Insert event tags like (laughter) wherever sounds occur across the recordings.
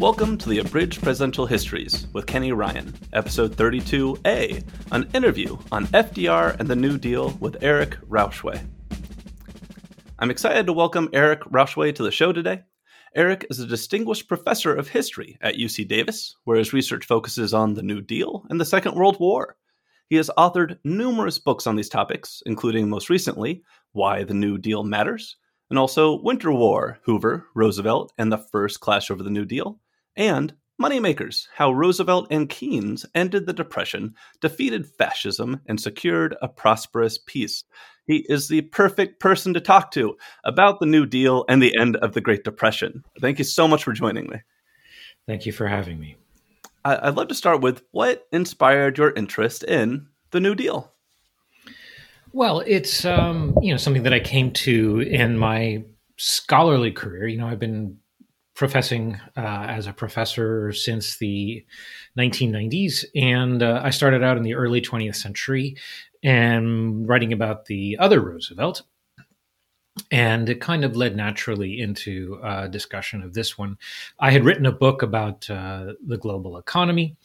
Welcome to the Abridged Presidential Histories with Kenny Ryan, episode 32A, an interview on FDR and the New Deal with Eric Rauchway. I'm excited to welcome Eric Rauchway to the show today. Eric is a distinguished professor of history at UC Davis, where his research focuses on the New Deal and the Second World War. He has authored numerous books on these topics, including most recently, Why the New Deal Matters, and also Winter War, Hoover, Roosevelt, and the First Clash over the New Deal, and Moneymakers How Roosevelt and Keynes Ended the Depression, Defeated Fascism, and Secured a Prosperous Peace. He is the perfect person to talk to about the New Deal and the end of the Great Depression. Thank you so much for joining me. Thank you for having me. I'd love to start with what inspired your interest in the New Deal? Well, it's um, you know something that I came to in my scholarly career. You know, I've been professing uh, as a professor since the 1990s, and uh, I started out in the early 20th century and writing about the other Roosevelt. And it kind of led naturally into a discussion of this one. I had written a book about uh, the global economy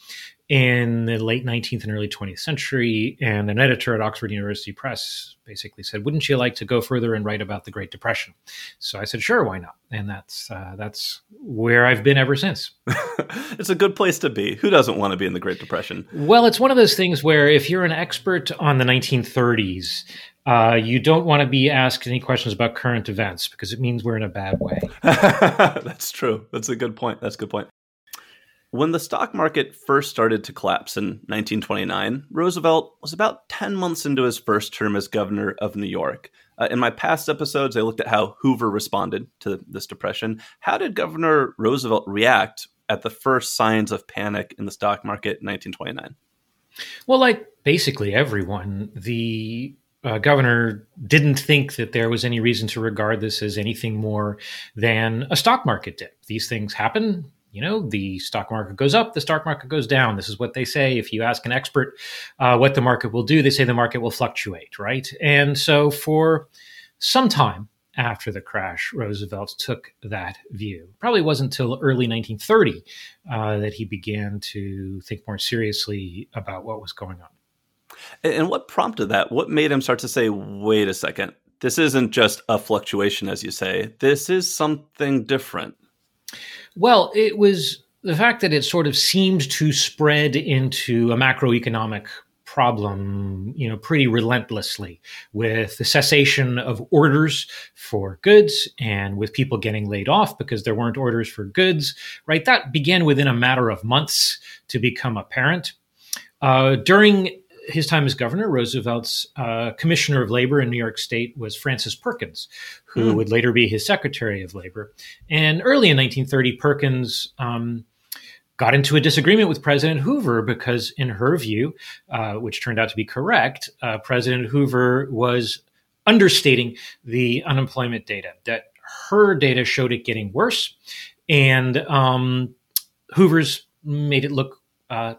in the late 19th and early 20th century. And an editor at Oxford University Press basically said, "Wouldn't you like to go further and write about the Great Depression?" So I said, "Sure, why not?" And that's uh, that's where I've been ever since. (laughs) it's a good place to be. Who doesn't want to be in the Great Depression? Well, it's one of those things where if you're an expert on the 1930s, uh, you don't want to be asked any questions about current events because it means we're in a bad way. (laughs) That's true. That's a good point. That's a good point. When the stock market first started to collapse in 1929, Roosevelt was about 10 months into his first term as governor of New York. Uh, in my past episodes, I looked at how Hoover responded to this depression. How did Governor Roosevelt react at the first signs of panic in the stock market in 1929? Well, like basically everyone, the uh, governor didn't think that there was any reason to regard this as anything more than a stock market dip. These things happen you know, the stock market goes up, the stock market goes down. This is what they say. If you ask an expert uh, what the market will do, they say the market will fluctuate, right? And so for some time after the crash, Roosevelt took that view. Probably wasn't until early 1930 uh, that he began to think more seriously about what was going on. And what prompted that? What made him start to say, wait a second, this isn't just a fluctuation, as you say, this is something different? Well, it was the fact that it sort of seemed to spread into a macroeconomic problem, you know, pretty relentlessly with the cessation of orders for goods and with people getting laid off because there weren't orders for goods, right? That began within a matter of months to become apparent. Uh, during his time as governor, Roosevelt's uh, commissioner of labor in New York State was Frances Perkins, who mm. would later be his secretary of labor. And early in 1930, Perkins um, got into a disagreement with President Hoover because, in her view, uh, which turned out to be correct, uh, President Hoover was understating the unemployment data, that her data showed it getting worse. And um, Hoover's made it look uh,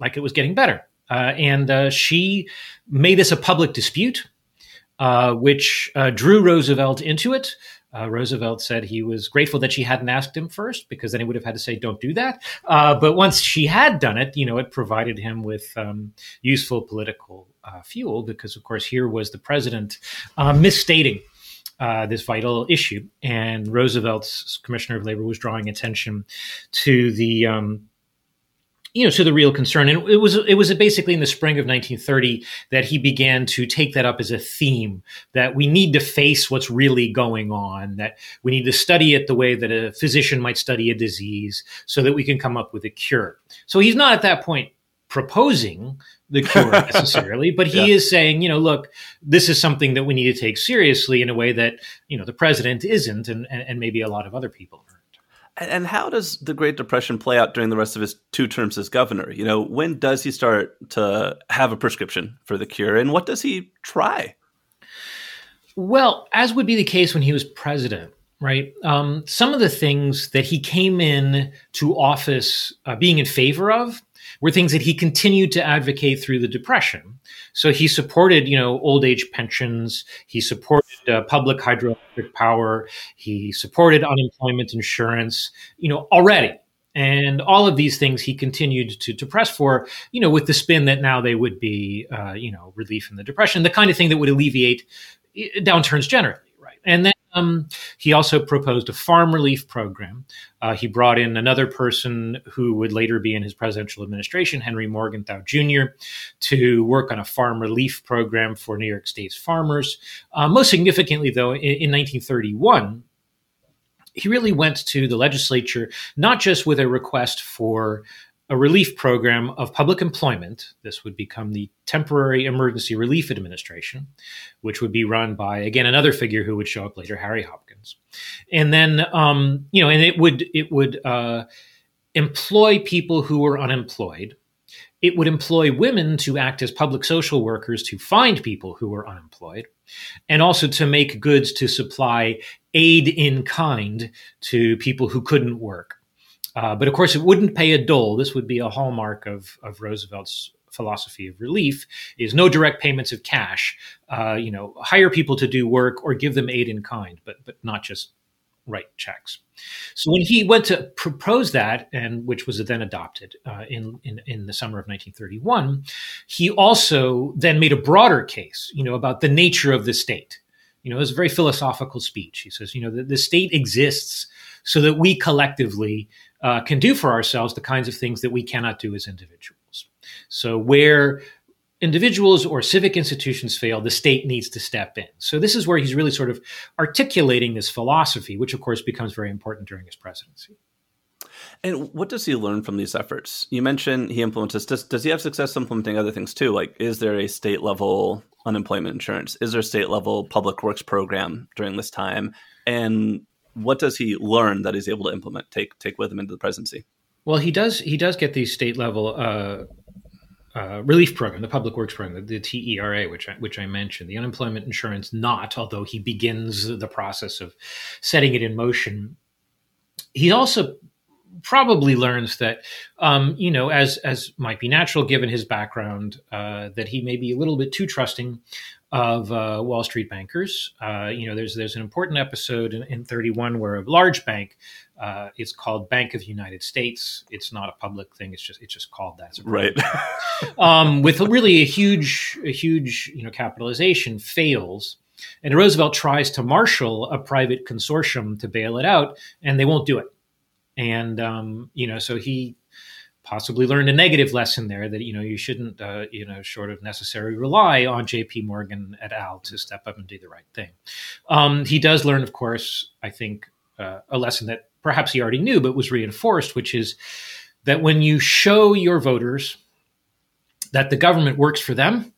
like it was getting better. Uh, and uh, she made this a public dispute, uh, which drew Roosevelt into it. Uh, Roosevelt said he was grateful that she hadn't asked him first because then he would have had to say, "Don't do that." Uh, but once she had done it, you know, it provided him with um, useful political uh, fuel because, of course, here was the president misstating this vital issue, and Roosevelt's commissioner of labor was drawing attention to the um, you know, to the real concern. And it was it was basically in the spring of 1930 that he began to take that up as a theme that we need to face what's really going on, that we need to study it the way that a physician might study a disease, so that we can come up with a cure. So he's not at that point proposing the cure (laughs) necessarily, but he yeah. is saying, you know, look, this is something that we need to take seriously in a way that you know the president isn't, and and, and maybe a lot of other people are. And how does the Great Depression play out during the rest of his two terms as governor? You know, when does he start to have a prescription for the cure, and what does he try? Well, as would be the case when he was president, right? Um, some of the things that he came in to office uh, being in favor of were things that he continued to advocate through the Depression. So he supported, you know, old age pensions. He supported uh, public hydroelectric power. He supported unemployment insurance. You know, already And all of these things he continued to, to press for, you know, with the spin that now they would be, uh, you know, relief in the depression, the kind of thing that would alleviate eh, downturns generally, right? And then um, he also proposed a farm relief program. Uh, he brought in another person who would later be in his presidential administration, Henry Morgenthau Jr., to work on a farm relief program for New York State's farmers. Uh, most significantly, though, in, in 1931, he really went to the legislature not just with a request for a relief program of public employment. This would become the Temporary Emergency Relief Administration, which would be run by again another figure who would show up later, Harry Hopkins. And then, um, you know, and it would it would uh, employ people who were unemployed. It would employ women to act as public social workers to find people who were unemployed, and also to make goods to supply aid in kind to people who couldn't work. Uh, but of course, it wouldn't pay a dole. This would be a hallmark of, of Roosevelt's philosophy of relief is no direct payments of cash. Uh, you know, hire people to do work or give them aid in kind, but but not just write checks. So when he went to propose that, and which was then adopted uh, in, in in the summer of 1931, he also then made a broader case, you know, about the nature of the state. You know, it was a very philosophical speech. He says, you know, the, the state exists so that we collectively uh, can do for ourselves the kinds of things that we cannot do as individuals. So, where individuals or civic institutions fail, the state needs to step in. So, this is where he's really sort of articulating this philosophy, which of course becomes very important during his presidency. And what does he learn from these efforts? You mentioned he implements. Does, does he have success implementing other things too? Like, is there a state level unemployment insurance? Is there a state level public works program during this time? And what does he learn that he's able to implement, take take with him into the presidency? Well, he does he does get these state level uh, uh, relief program, the public works program, the, the TERA, which I, which I mentioned, the unemployment insurance not, although he begins the process of setting it in motion. He also probably learns that, um, you know, as as might be natural given his background, uh, that he may be a little bit too trusting of uh, Wall Street bankers. Uh, you know, there's there's an important episode in, in 31 where a large bank, uh, it's called Bank of the United States. It's not a public thing. It's just it's just called that. right. um, with really a huge a huge you know capitalization fails. And Roosevelt tries to marshal a private consortium to bail it out, and they won't do it. And um, you know, so he possibly learned a negative lesson there that you know you shouldn't uh, you know sort of necessarily rely on J.P. Morgan et al. to step up and do the right thing. Um, he does learn, of course, I think uh, a lesson that perhaps he already knew but was reinforced, which is that when you show your voters that the government works for them,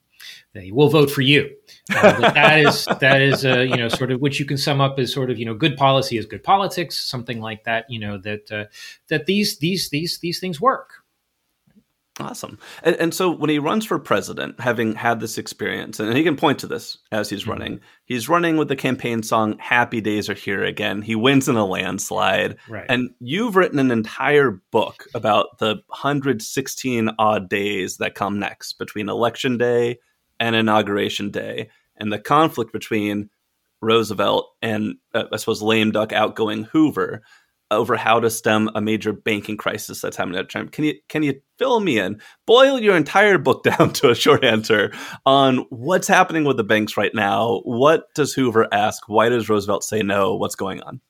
they will vote for you. Uh, (laughs) that, is that is uh, you know sort of which you can sum up as sort of you know good policy is good politics, something like that. You know that uh, that these these these these things work. Awesome. And, and, so when he runs for president, having had this experience, and he can point to this as he's mm-hmm. running, he's running with the campaign song Happy Days Are Here Again. He wins in a landslide. Right. And you've written an entire book about the 116 odd days that come next between election day and inauguration day and the conflict between Roosevelt and, uh, I suppose, lame duck outgoing Hoover over how to stem a major banking crisis that's happening at time. Can you can you fill me in? Boil your entire book (laughs) down to a short answer on what's happening with the banks right now. What does Hoover ask? Why does Roosevelt say no? What's going on?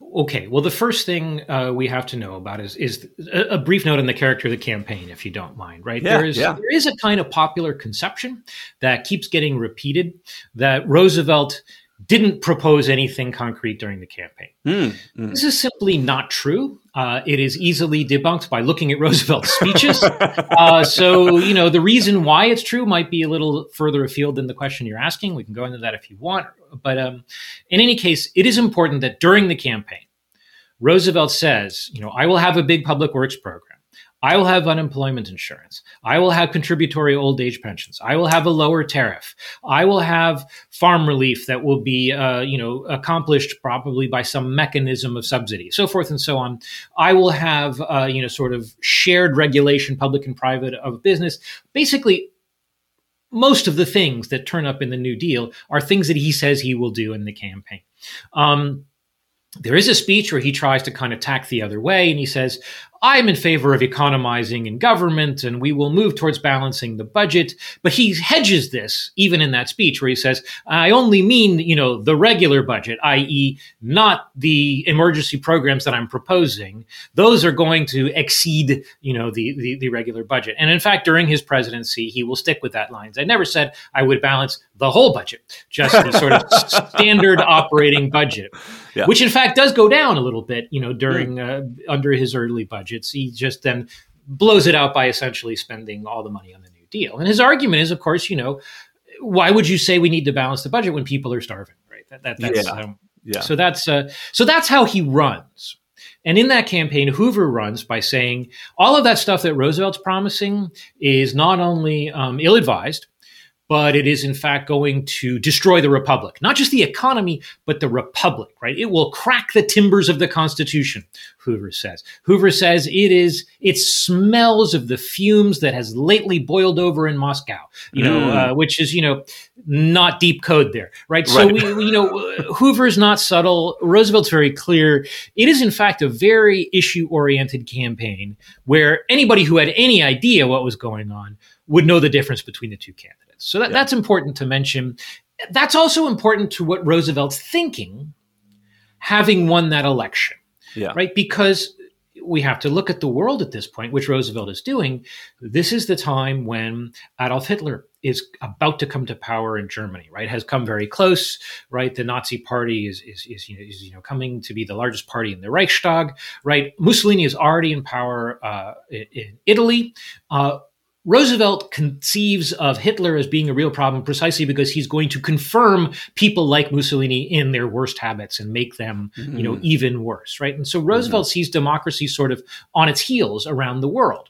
Okay, well, the first thing uh, we have to know about is is a, a, brief note on the character of the campaign, if you don't mind. Right? Yeah, there is yeah. there is a kind of popular conception that keeps getting repeated that Roosevelt didn't propose anything concrete during the campaign. Mm, mm. This is simply not true. Uh, it is easily debunked by looking at (laughs) Roosevelt's speeches. uh, so, you know, the reason why it's true might be a little further afield than the question you're asking. We can go into that if you want. But um, in any case, it is important that during the campaign, Roosevelt says, you know, I will have a big public works program. I will have unemployment insurance. I will have contributory old age pensions. I will have a lower tariff. I will have farm relief that will be, uh, you know, accomplished probably by some mechanism of subsidy, so forth and so on. I will have, uh, you know, sort of shared regulation, public and private, of business. Basically, most of the things that turn up in the New Deal are things that he says he will do in the campaign. Um, there is a speech where he tries to kind of tack the other way and he says, I'm in favor of economizing in government and we will move towards balancing the budget. But he hedges this even in that speech where he says, I only mean, you know, the regular budget, i.e., not the emergency programs that I'm proposing. Those are going to exceed, you know, the, the, the regular budget. And in fact, during his presidency, he will stick with that line. I never said I would balance the whole budget, just the sort of (laughs) standard operating budget, yeah. which in fact does go down a little bit, you know, during, uh, under his early budgets. He just then blows it out by essentially spending all the money on the New Deal. And his argument is, of course, you know, why would you say we need to balance the budget when people are starving, right? That, that that's yeah. Um, yeah. So that's uh, so that's how he runs. And in that campaign, Hoover runs by saying all of that stuff that Roosevelt's promising is not only um, ill advised, but it is in fact going to destroy the republic. Not just the economy but the republic right? It will crack the timbers of the constitution hoover says. Hoover says it is it smells of the fumes that has lately boiled over in moscow you know mm. uh, which is you know not deep code there right, right. so we, we you know hoover's not subtle. Roosevelt's very clear. It is in fact a very issue oriented campaign where anybody who had any idea what was going on would know the difference between the two candidates so that, yeah. that's important to mention. That's also important to what Roosevelt's thinking, having won that election. Yeah. Right? Because we have to look at the world at this point, which Roosevelt is doing. This is the time when Adolf Hitler is about to come to power in Germany, right? Has come very close, right? The Nazi party is, is, is, you, know, is you know, coming to be the largest party in the Reichstag, right? Mussolini is already in power uh, in Italy. Uh, Roosevelt conceives of Hitler as being a real problem precisely because he's going to confirm people like Mussolini in their worst habits and make them, mm-hmm. you know, mm-hmm. even worse, right? And so Roosevelt mm-hmm. sees democracy sort of on its heels around the world.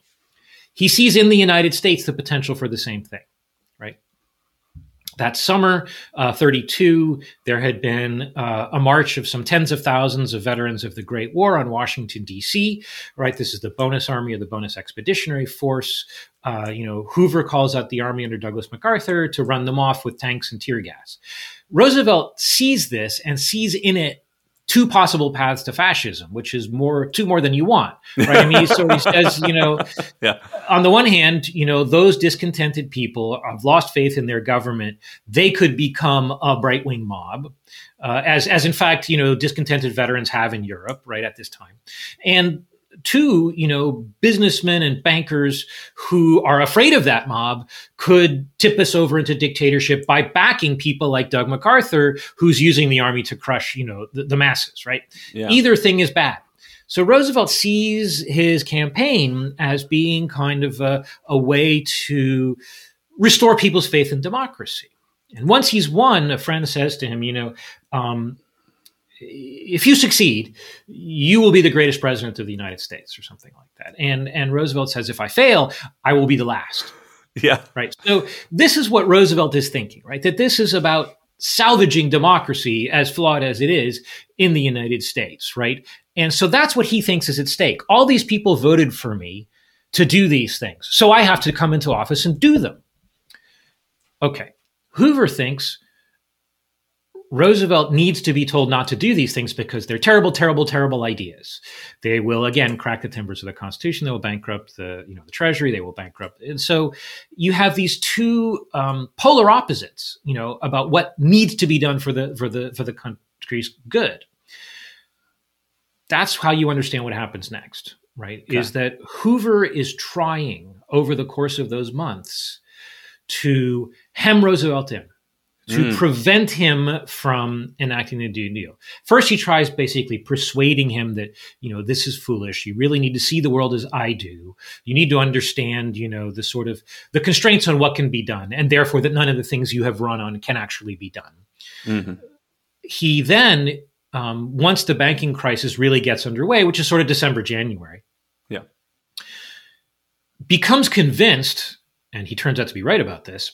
He sees in the United States the potential for the same thing that summer, uh, 32, there had been uh, a march of some tens of thousands of veterans of the Great War on Washington, D.C., right? This is the bonus army or the bonus expeditionary force. Uh, you know, Hoover calls out the army under Douglas MacArthur to run them off with tanks and tear gas. Roosevelt sees this and sees in it two possible paths to fascism, which is more two more than you want, right? I mean, so he says, you know, (laughs) yeah. on the one hand, you know, those discontented people have lost faith in their government. They could become a right wing mob, uh, as as in fact, you know, discontented veterans have in Europe right at this time, and two, you know, businessmen and bankers who are afraid of that mob could tip us over into dictatorship by backing people like Doug MacArthur, who's using the army to crush, you know, the, the masses, right? Yeah. Either thing is bad. So Roosevelt sees his campaign as being kind of a, a way to restore people's faith in democracy. And once he's won, a friend says to him, you know, um, if you succeed, you will be the greatest president of the United States, or something like that. And and Roosevelt says, if I fail, I will be the last. Yeah. Right. So this is what Roosevelt is thinking, right? That this is about salvaging democracy, as flawed as it is, in the United States, right? And so that's what he thinks is at stake. All these people voted for me to do these things. So I have to come into office and do them. Okay. Hoover thinks Roosevelt needs to be told not to do these things because they're terrible, terrible, terrible ideas. They will again crack the timbers of the Constitution. They will bankrupt the you know the Treasury. They will bankrupt, and so you have these two um, polar opposites. You know about what needs to be done for the for the for the country's good. That's how you understand what happens next, right? Okay. Is that Hoover is trying over the course of those months to hem Roosevelt in to mm. prevent him from enacting the New Deal. First, he tries basically persuading him that, you know, this is foolish. You really need to see the world as I do. You need to understand, you know, the sort of the constraints on what can be done, and therefore that none of the things you have run on can actually be done. Mm-hmm. He then, um, once the banking crisis really gets underway, which is sort of December, January, yeah, becomes convinced, and he turns out to be right about this,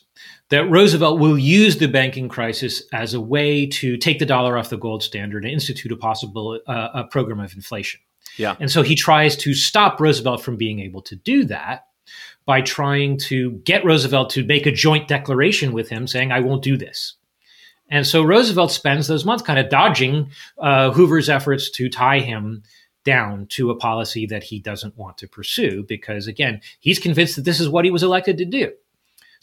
that Roosevelt will use the banking crisis as a way to take the dollar off the gold standard and institute a possible uh, a program of inflation. Yeah. And so he tries to stop Roosevelt from being able to do that by trying to get Roosevelt to make a joint declaration with him saying, I won't do this. And so Roosevelt spends those months kind of dodging uh, Hoover's efforts to tie him down to a policy that he doesn't want to pursue because, again, he's convinced that this is what he was elected to do.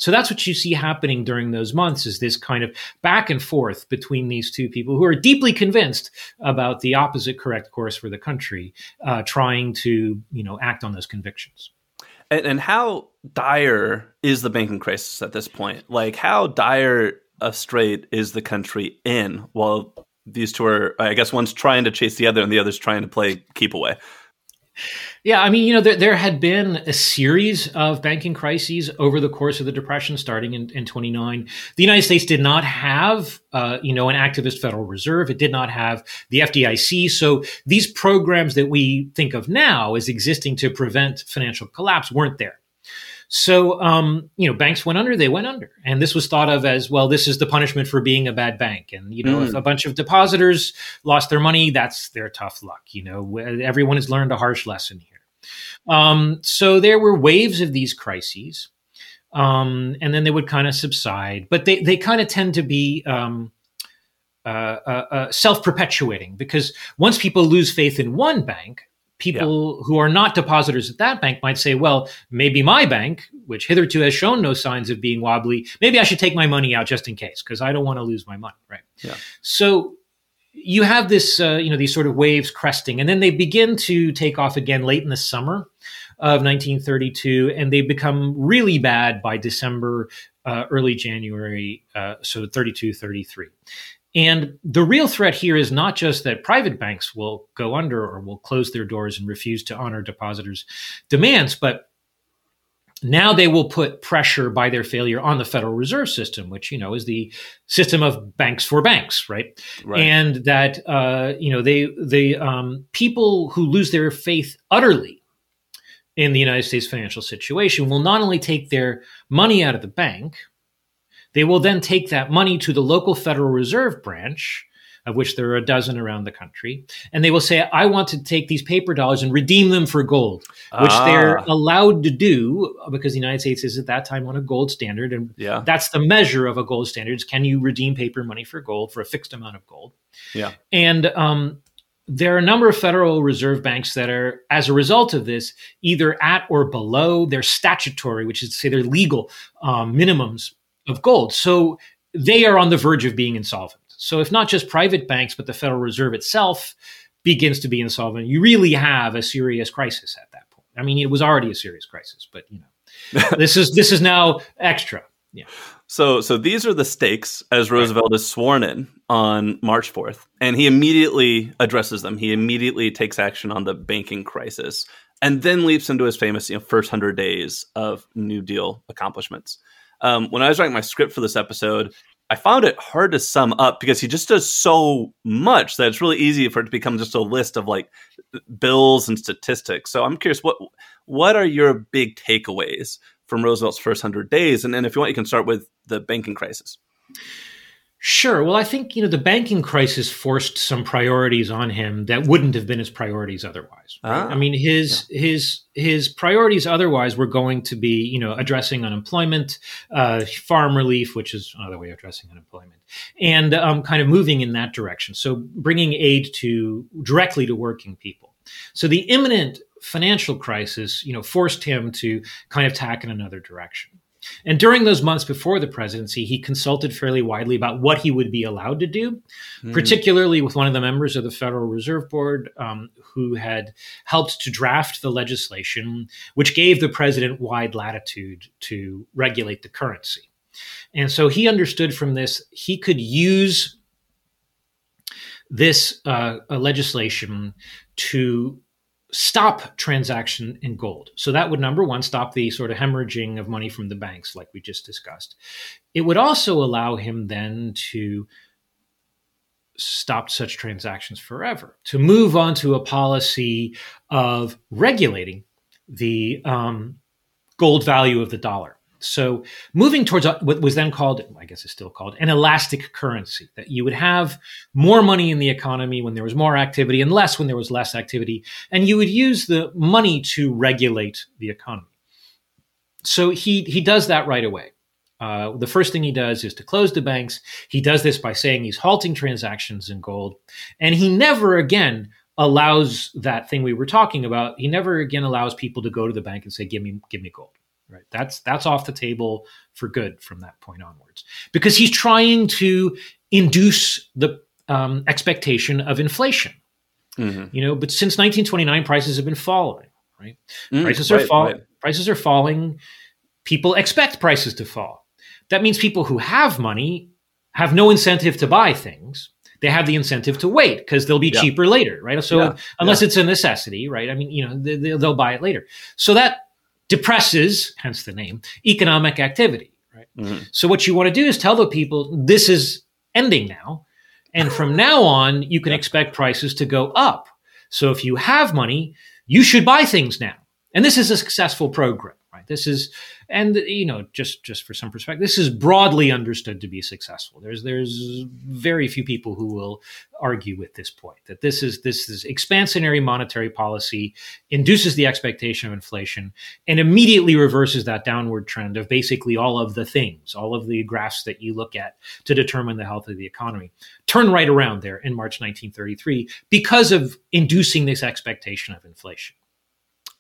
So that's what you see happening during those months is this kind of back and forth between these two people who are deeply convinced about the opposite correct course for the country, uh, trying to you know act on those convictions. And, and how dire is the banking crisis at this point? Like how dire a strait is the country in while these two are, I guess, one's trying to chase the other and the other's trying to play keep away. Yeah, I mean, you know, there, there had been a series of banking crises over the course of the Depression, starting in, in 29. The United States did not have, uh, you know, an activist Federal Reserve. It did not have the FDIC. So these programs that we think of now as existing to prevent financial collapse weren't there. So, um, you know, banks went under, they went under. And this was thought of as, well, this is the punishment for being a bad bank. And, you know, mm. if a bunch of depositors lost their money, that's their tough luck. You know, everyone has learned a harsh lesson here. Um, so there were waves of these crises. Um, and then they would kind of subside, but they, they kind of tend to be, um, uh, uh, uh, self perpetuating because once people lose faith in one bank, people yeah. who are not depositors at that bank might say, well, maybe my bank, which hitherto has shown no signs of being wobbly, maybe I should take my money out just in case because I don't want to lose my money, right? Yeah. So you have this, uh, you know, these sort of waves cresting, and then they begin to take off again late in the summer of 1932, and they become really bad by December, uh, early January, uh, so 32, 33. And the real threat here is not just that private banks will go under or will close their doors and refuse to honor depositors' demands, but now they will put pressure by their failure on the Federal Reserve System, which you know is the system of banks for banks, right? right. And that uh, you know they the um, people who lose their faith utterly in the United States financial situation will not only take their money out of the bank, they will then take that money to the local Federal Reserve branch, of which there are a dozen around the country, and they will say, I want to take these paper dollars and redeem them for gold, which ah. they're allowed to do because the United States is at that time on a gold standard. And yeah. that's the measure of a gold standard is can you redeem paper money for gold for a fixed amount of gold? Yeah. And um, there are a number of Federal Reserve banks that are, as a result of this, either at or below their statutory, which is to say their legal um, minimums of gold. So they are on the verge of being insolvent. So if not just private banks, but the Federal Reserve itself begins to be insolvent, you really have a serious crisis at that point. I mean, it was already a serious crisis, but you know, (laughs) this is this is now extra. Yeah. So so these are the stakes as Roosevelt is sworn in on March 4th, and he immediately addresses them. He immediately takes action on the banking crisis and then leaps into his famous you know, first 100 days of New Deal accomplishments um, when I was writing my script for this episode, I found it hard to sum up because he just does so much that it's really easy for it to become just a list of like bills and statistics. So I'm curious, what what are your big takeaways from Roosevelt's first hundred days? And then if you want, you can start with the banking crisis. Sure. Well, I think you know the banking crisis forced some priorities on him that wouldn't have been his priorities otherwise. Right? Ah, I mean, his yeah. his his priorities otherwise were going to be you know addressing unemployment, uh, farm relief, which is another way of addressing unemployment, and um, kind of moving in that direction. So bringing aid to directly to working people. So the imminent financial crisis, you know, forced him to kind of tack in another direction. And during those months before the presidency, he consulted fairly widely about what he would be allowed to do, mm. particularly with one of the members of the Federal Reserve Board um, who had helped to draft the legislation, which gave the president wide latitude to regulate the currency. And so he understood from this he could use this uh, legislation to stop transaction in gold. So that would number one stop the sort of hemorrhaging of money from the banks, like we just discussed. It would also allow him then to stop such transactions forever, to move on to a policy of regulating the um, gold value of the dollar. So moving towards what was then called, I guess it's still called, an elastic currency, that you would have more money in the economy when there was more activity and less when there was less activity. And you would use the money to regulate the economy. So he, he does that right away. Uh, the first thing he does is to close the banks. He does this by saying he's halting transactions in gold. And he never again allows that thing we were talking about. He never again allows people to go to the bank and say, give me, give me gold. Right. That's that's off the table for good from that point onwards. Because he's trying to induce the um, expectation of inflation. Mm-hmm. You know, but since 1929, prices have been falling. Right, mm, prices are right, falling. Right. Prices are falling. People expect prices to fall. That means people who have money have no incentive to buy things. They have the incentive to wait because they'll be yeah. cheaper later, right? So yeah. unless yeah. it's a necessity, right? I mean, you know, they, they'll buy it later. So that depresses, hence the name, economic activity, right? Mm-hmm. So what you want to do is tell the people this is ending now, and from now on you can expect prices to go up. So if you have money, you should buy things now. And this is a successful program. This is, and you know, just just for some perspective, this is broadly understood to be successful. There's there's very few people who will argue with this point that this is this is expansionary monetary policy induces the expectation of inflation and immediately reverses that downward trend of basically all of the things, all of the graphs that you look at to determine the health of the economy, turn right around there in March 1933 because of inducing this expectation of inflation.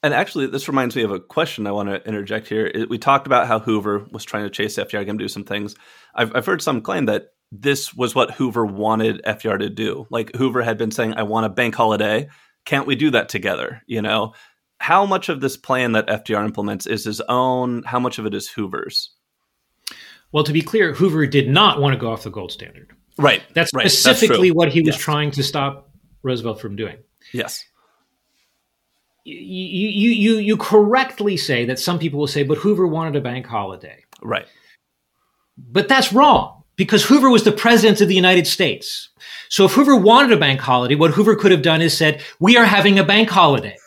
And actually, this reminds me of a question I want to interject here. We talked about how Hoover was trying to chase FDR, to do some things. I've, I've heard some claim that this was what Hoover wanted FDR to do. Like Hoover had been saying, "I want a bank holiday. Can't we do that together?" You know, how much of this plan that FDR implements is his own? How much of it is Hoover's? Well, to be clear, Hoover did not want to go off the gold standard. Right. That's right. specifically That's what he was yes. trying to stop Roosevelt from doing. Yes you, you, you, you correctly say that some people will say, but Hoover wanted a bank holiday. Right. But that's wrong because Hoover was the president of the United States. So if Hoover wanted a bank holiday, what Hoover could have done is said, we are having a bank holiday.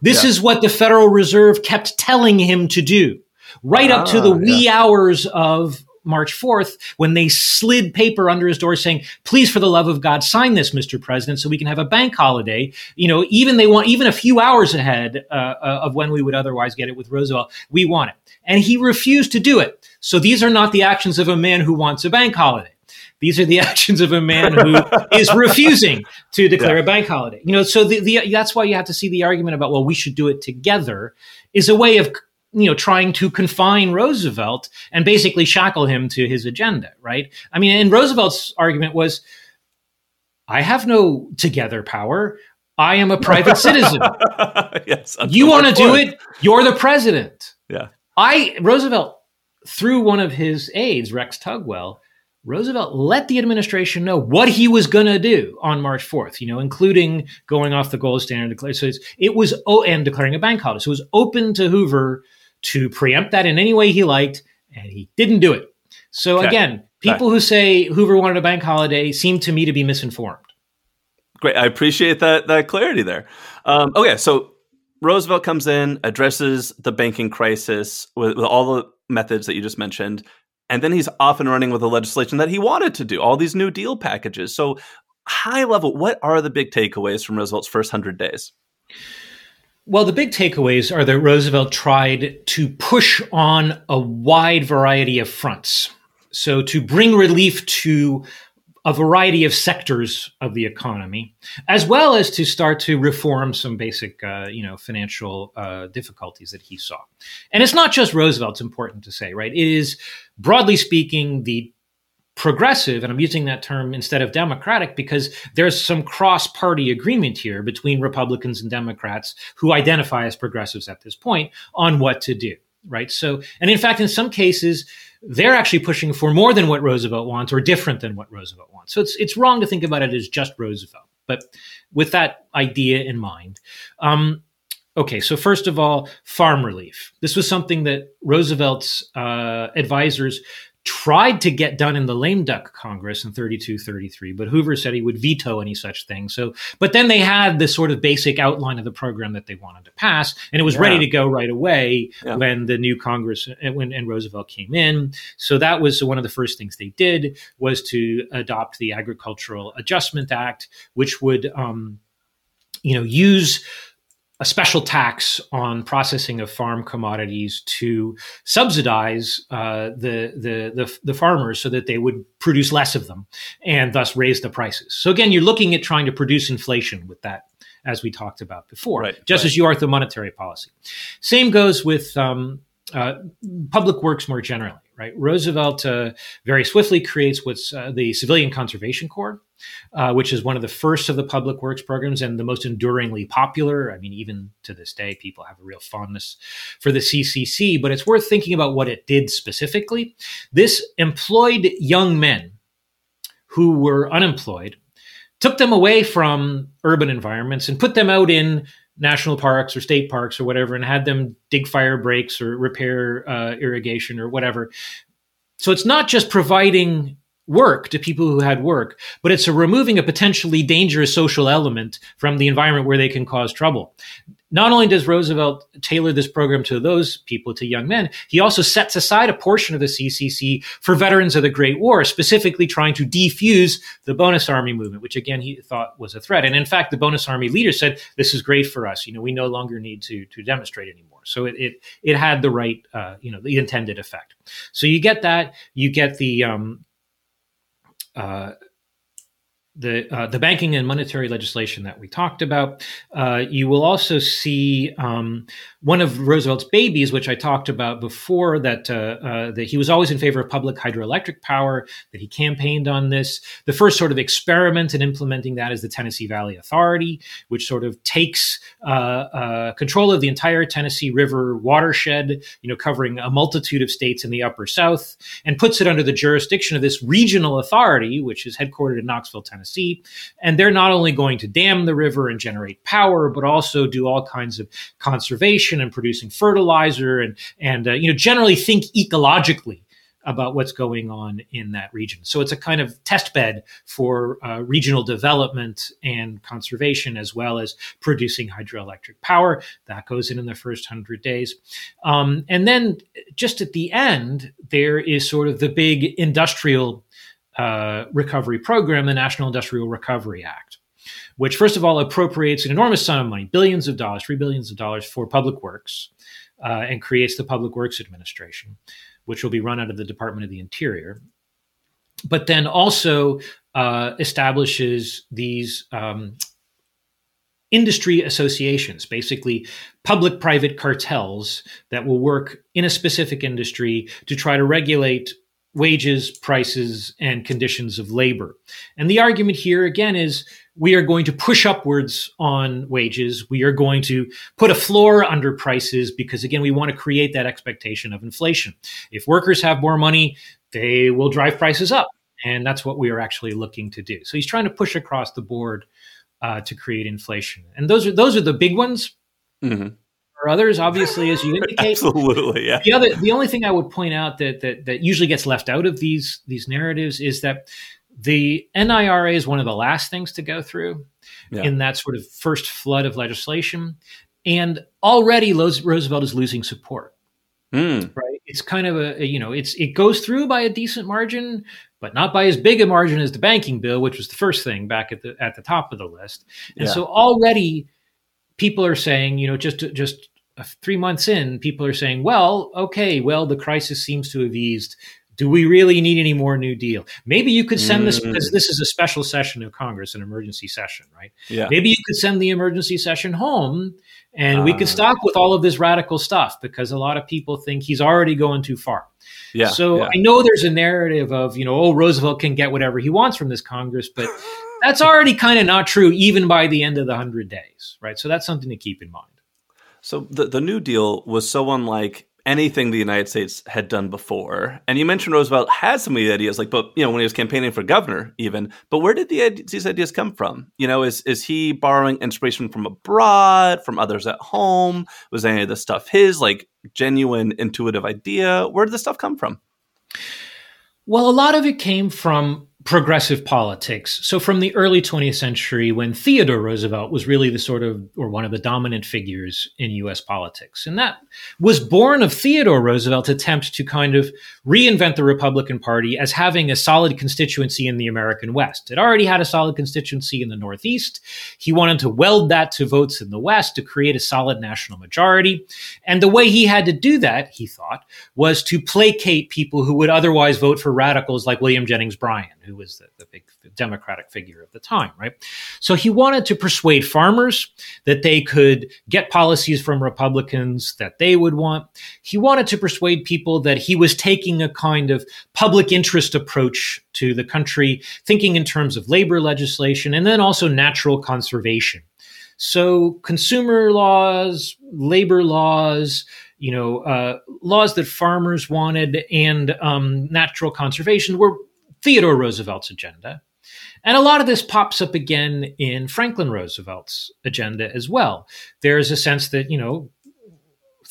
This yeah. is what the Federal Reserve kept telling him to do right ah, up to the ah, wee yeah. hours of March 4th when they slid paper under his door saying, please, for the love of God, sign this, Mr. President, so we can have a bank holiday. You know, even they want, even a few hours ahead uh, uh, of when we would otherwise get it with Roosevelt, we want it. And he refused to do it. So these are not the actions of a man who wants a bank holiday. These are the (laughs) actions of a man who is refusing to declare yeah. a bank holiday. You know, so the, the, that's why you have to see the argument about, well, we should do it together is a way of you know trying to confine Roosevelt and basically shackle him to his agenda, right? I mean, and Roosevelt's argument was, "I have no together power. I am a private citizen. (laughs) yes, you want to do it? You're the president." Yeah. I Roosevelt through one of his aides, Rex Tugwell, Roosevelt let the administration know what he was going to do on March 4th, you know, including going off the gold standard. So it was, oh, and declaring a bank holiday. So it was open to Hoover to preempt that in any way he liked, and he didn't do it. So okay. again, people okay. who say Hoover wanted a bank holiday seem to me to be misinformed. Great, I appreciate that that clarity there. Um, okay, so Roosevelt comes in, addresses the banking crisis with, with all the methods that you just mentioned, and then he's off and running with the legislation that he wanted to do, all these New Deal packages. So, high level, what are the big takeaways from Roosevelt's first hundred days? Well, the big takeaways are that Roosevelt tried to push on a wide variety of fronts. So, to bring relief to a variety of sectors of the economy, as well as to start to reform some basic, uh, you know, financial uh, difficulties that he saw. And it's not just Roosevelt; it's important to say, right? It is, broadly speaking, the progressive, and I'm using that term instead of democratic because there's some cross party agreement here between Republicans and Democrats who identify as progressives at this point on what to do. Right. So, and in fact, in some cases, they're actually pushing for more than what Roosevelt wants or different than what Roosevelt wants. So it's, it's wrong to think about it as just Roosevelt. But with that idea in mind, um, Okay, so first of all, farm relief. This was something that Roosevelt's uh, advisors tried to get done in the lame duck Congress in 32 33, but Hoover said he would veto any such thing. So, but then they had this sort of basic outline of the program that they wanted to pass, and it was yeah. ready to go right away yeah. when the new Congress uh, when and Roosevelt came in. So that was one of the first things they did was to adopt the Agricultural Adjustment Act, which would, um, you know, use a special tax on processing of farm commodities to subsidize uh, the, the, the the farmers so that they would produce less of them and thus raise the prices. So again, you're looking at trying to produce inflation with that, as we talked about before, right, just right. as you are with the monetary policy. Same goes with um, uh, public works more generally. Right, Roosevelt uh, very swiftly creates what's uh, the Civilian Conservation Corps, uh, which is one of the first of the public works programs and the most enduringly popular. I mean, even to this day, people have a real fondness for the CCC, but it's worth thinking about what it did specifically. This employed young men who were unemployed, took them away from urban environments and put them out in national parks or state parks or whatever and had them dig fire breaks or repair uh, irrigation or whatever. So it's not just providing work to people who had work, but it's a removing a potentially dangerous social element from the environment where they can cause trouble. Not only does Roosevelt tailor this program to those people, to young men, he also sets aside a portion of the CCC for veterans of the Great War, specifically trying to defuse the bonus army movement, which again he thought was a threat. And in fact, the bonus army leader said, "This is great for us. You know, we no longer need to to demonstrate anymore." So it it, it had the right, uh, you know, the intended effect. So you get that. You get the um, uh, the uh, the banking and monetary legislation that we talked about. Uh, you will also see um, one of Roosevelt's babies, which I talked about before, that uh, uh, that he was always in favor of public hydroelectric power. That he campaigned on this. The first sort of experiment in implementing that is the Tennessee Valley Authority, which sort of takes uh, uh, control of the entire Tennessee River watershed, you know, covering a multitude of states in the Upper South, and puts it under the jurisdiction of this regional authority, which is headquartered in Knoxville, Tennessee. And they're not only going to dam the river and generate power, but also do all kinds of conservation and producing fertilizer and and uh, you know generally think ecologically about what's going on in that region. So it's a kind of test bed for uh, regional development and conservation, as well as producing hydroelectric power. That goes in in the first hundred days. Um, and then just at the end, there is sort of the big industrial uh, recovery program, the National Industrial Recovery Act, which first of all appropriates an enormous sum of money, billions of dollars, three billions of dollars for public works, uh, and creates the Public Works Administration, which will be run out of the Department of the Interior. But then also uh, establishes these um, industry associations, basically public private cartels that will work in a specific industry to try to regulate wages, prices, and conditions of labor. And the argument here again is we are going to push upwards on wages. We are going to put a floor under prices because again, we want to create that expectation of inflation. If workers have more money, they will drive prices up. And that's what we are actually looking to do. So he's trying to push across the board uh, to create inflation. And those are those are the big ones. Mm-hmm or others, obviously, as you (laughs) indicate. Absolutely, yeah. The other, the only thing I would point out that, that that usually gets left out of these these narratives is that the NIRA is one of the last things to go through yeah. in that sort of first flood of legislation, and already Roosevelt is losing support. Mm. Right? It's kind of a you know it's it goes through by a decent margin, but not by as big a margin as the banking bill, which was the first thing back at the at the top of the list. And yeah. so already people are saying, you know, just just three months in, people are saying, well, okay, well, the crisis seems to have eased. Do we really need any more New Deal? Maybe you could send this because this is a special session of Congress, an emergency session, right? Yeah. Maybe you could send the emergency session home and uh, we could stop with all of this radical stuff because a lot of people think he's already going too far. Yeah. So yeah. I know there's a narrative of, you know, oh, Roosevelt can get whatever he wants from this Congress, but (sighs) that's already kind of not true even by the end of the 100 days, right? So that's something to keep in mind. So the the New Deal was so unlike anything the United States had done before. And you mentioned Roosevelt had some of the ideas, like, but you know, when he was campaigning for governor, even. But where did the, these ideas come from? You know, is is he borrowing inspiration from abroad, from others at home? Was any of this stuff his, like, genuine intuitive idea? Where did the stuff come from? Well, a lot of it came from progressive politics. So, from the early 20th century, when Theodore Roosevelt was really the sort of, or one of the dominant figures in US politics. And that was born of Theodore Roosevelt's attempt to kind of reinvent the Republican Party as having a solid constituency in the American West. It already had a solid constituency in the Northeast. He wanted to weld that to votes in the West to create a solid national majority. And the way he had to do that, he thought, was to placate people who would otherwise vote for radicals like William Jennings Bryan, who was the, the big Democratic figure of the time, right? So he wanted to persuade farmers that they could get policies from Republicans that they would want. He wanted to persuade people that he was taking a kind of public interest approach to the country, thinking in terms of labor legislation and then also natural conservation. So consumer laws, labor laws, you know, uh, laws that farmers wanted and um, natural conservation were Theodore Roosevelt's agenda. And a lot of this pops up again in Franklin Roosevelt's agenda as well. There's a sense that, you know,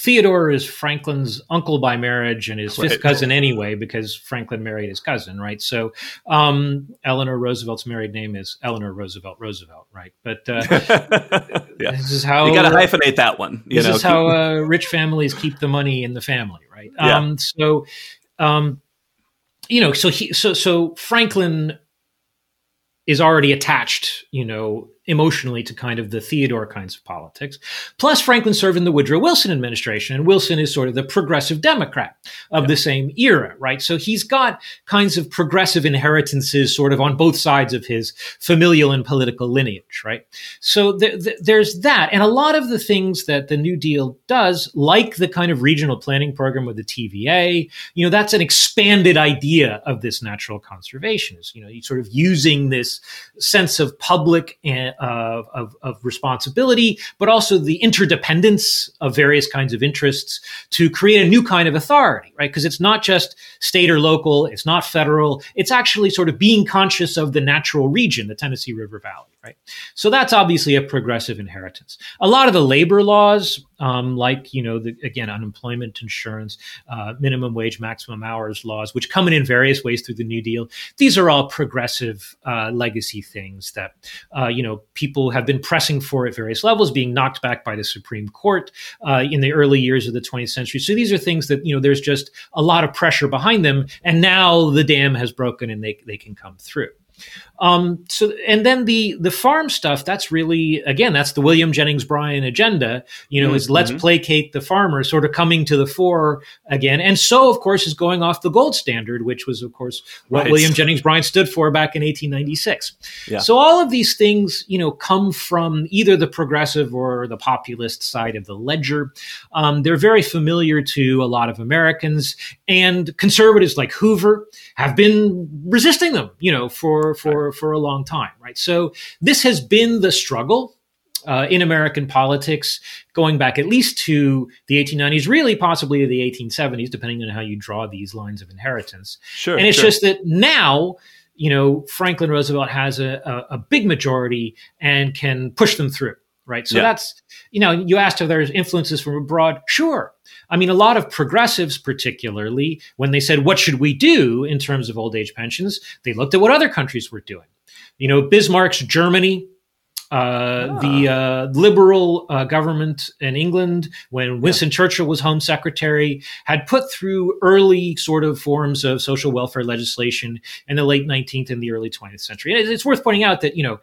Theodore is Franklin's uncle by marriage and his fifth cousin anyway, because Franklin married his cousin, right? So um, Eleanor Roosevelt's married name is Eleanor Roosevelt Roosevelt, right? But uh, (laughs) yeah. this is how you got to hyphenate that one. this know? is how uh, rich families keep the money in the family, right? Yeah. Um, so um, you know, so he, so so Franklin is already attached, you know, emotionally to kind of the Theodore kinds of politics. Plus, Franklin served in the Woodrow Wilson administration, and Wilson is sort of the progressive Democrat of yeah. the same era, right? So he's got kinds of progressive inheritances sort of on both sides of his familial and political lineage, right? So th- th- there's that. And a lot of the things that the New Deal does, like the kind of regional planning program with the TVA, you know, that's an expanded idea of this natural conservation. Is, you know, sort of using this sense of public and of, of, of, responsibility, but also the interdependence of various kinds of interests to create a new kind of authority, right? Because it's not just state or local, it's not federal, it's actually sort of being conscious of the natural region, the Tennessee River Valley right? So that's obviously a progressive inheritance. A lot of the labor laws, um, like you know, the, again, unemployment insurance, uh, minimum wage, maximum hours laws, which come in in various ways through the New Deal, these are all progressive uh, legacy things that uh, you know people have been pressing for at various levels, being knocked back by the Supreme Court uh, in the early years of the 20th century. So these are things that you know there's just a lot of pressure behind them, and now the dam has broken and they they can come through. Um, so, and then the the farm stuff. That's really again, that's the William Jennings Bryan agenda. You know, mm-hmm. is let's placate the farmer, sort of coming to the fore again. And so, of course, is going off the gold standard, which was, of course, what right. William Jennings Bryan stood for back in 1896. Yeah. So, all of these things, you know, come from either the progressive or the populist side of the ledger. Um, they're very familiar to a lot of Americans, and conservatives like Hoover have been resisting them. You know, for for for for a long time, right? So this has been the struggle uh, in American politics going back at least to the 1890s, really possibly to the 1870s, depending on how you draw these lines of inheritance. Sure. And it's sure. just that now, you know, Franklin Roosevelt has a, a, a big majority and can push them through right? So yeah. that's, you know, you asked if there's influences from abroad. Sure. I mean, a lot of progressives, particularly, when they said, what should we do in terms of old age pensions, they looked at what other countries were doing. You know, Bismarck's Germany, uh, ah. the uh, liberal uh, government in England, when Winston yeah. Churchill was Home Secretary, had put through early sort of forms of social welfare legislation in the late 19th and the early 20th century. And it's worth pointing out that, you know,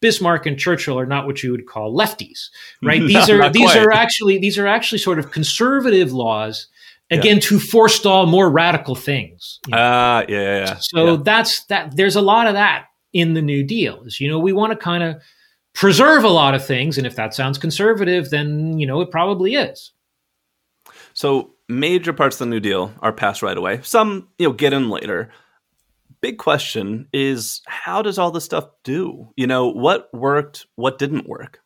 Bismarck and Churchill are not what you would call lefties, right? (laughs) These no, are these quite. are actually these are actually sort of conservative laws again yeah. to forestall more radical things. Ah, you know? uh, yeah, yeah, So yeah. that's that. There's a lot of that in the New Deal. Is you know we want to kind of preserve a lot of things, and if that sounds conservative, then you know it probably is. So major parts of the New Deal are passed right away. Some you know get in later big question is how does all this stuff do? You know, what worked, what didn't work?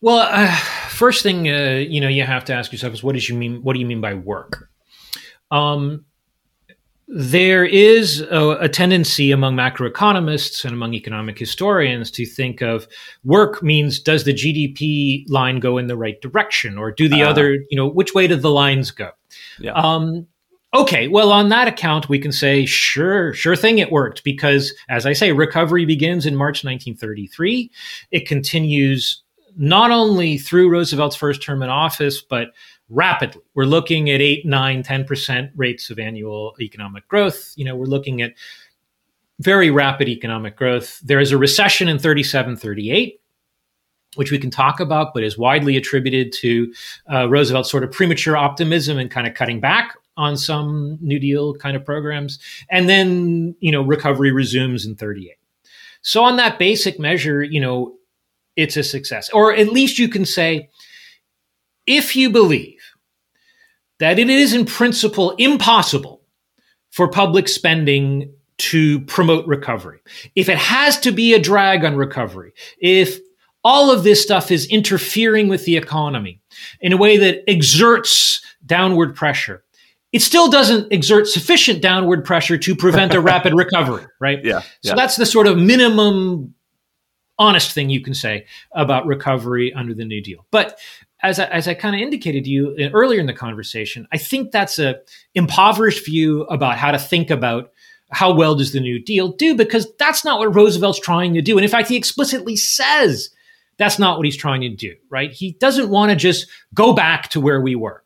Well, uh, first thing uh, you know you have to ask yourself is what does you mean? What do you mean by work? Um, there is a, a, tendency among macroeconomists and among economic historians to think of work means does the GDP line go in the right direction, or do the uh, other, you know, which way do the lines go? Yeah. Um, Okay, well, on that account, we can say, sure, sure thing, it worked because, as I say, recovery begins in March 1933. It continues not only through Roosevelt's first term in office, but rapidly. We're looking at 8, 9, 10% rates of annual economic growth. You know, we're looking at very rapid economic growth. There is a recession in 37, 38 which we can talk about, but is widely attributed to uh, Roosevelt's sort of premature optimism and kind of cutting back on some New Deal kind of programs. And then, you know, recovery resumes in 38. So, on that basic measure, you know, it's a success. Or at least you can say, if you believe that it is in principle impossible for public spending to promote recovery, if it has to be a drag on recovery, if all of this stuff is interfering with the economy in a way that exerts downward pressure. It still doesn't exert sufficient downward pressure to prevent a (laughs) rapid recovery, right? Yeah, So yeah. that's the sort of minimum honest thing you can say about recovery under the New Deal. But as I, as I kind of indicated to you uh, earlier in the conversation, I think that's a impoverished view about how to think about how well does the New Deal do because that's not what Roosevelt's trying to do. And in fact, he explicitly says that's not what he's trying to do, right? He doesn't want to just go back to where we were.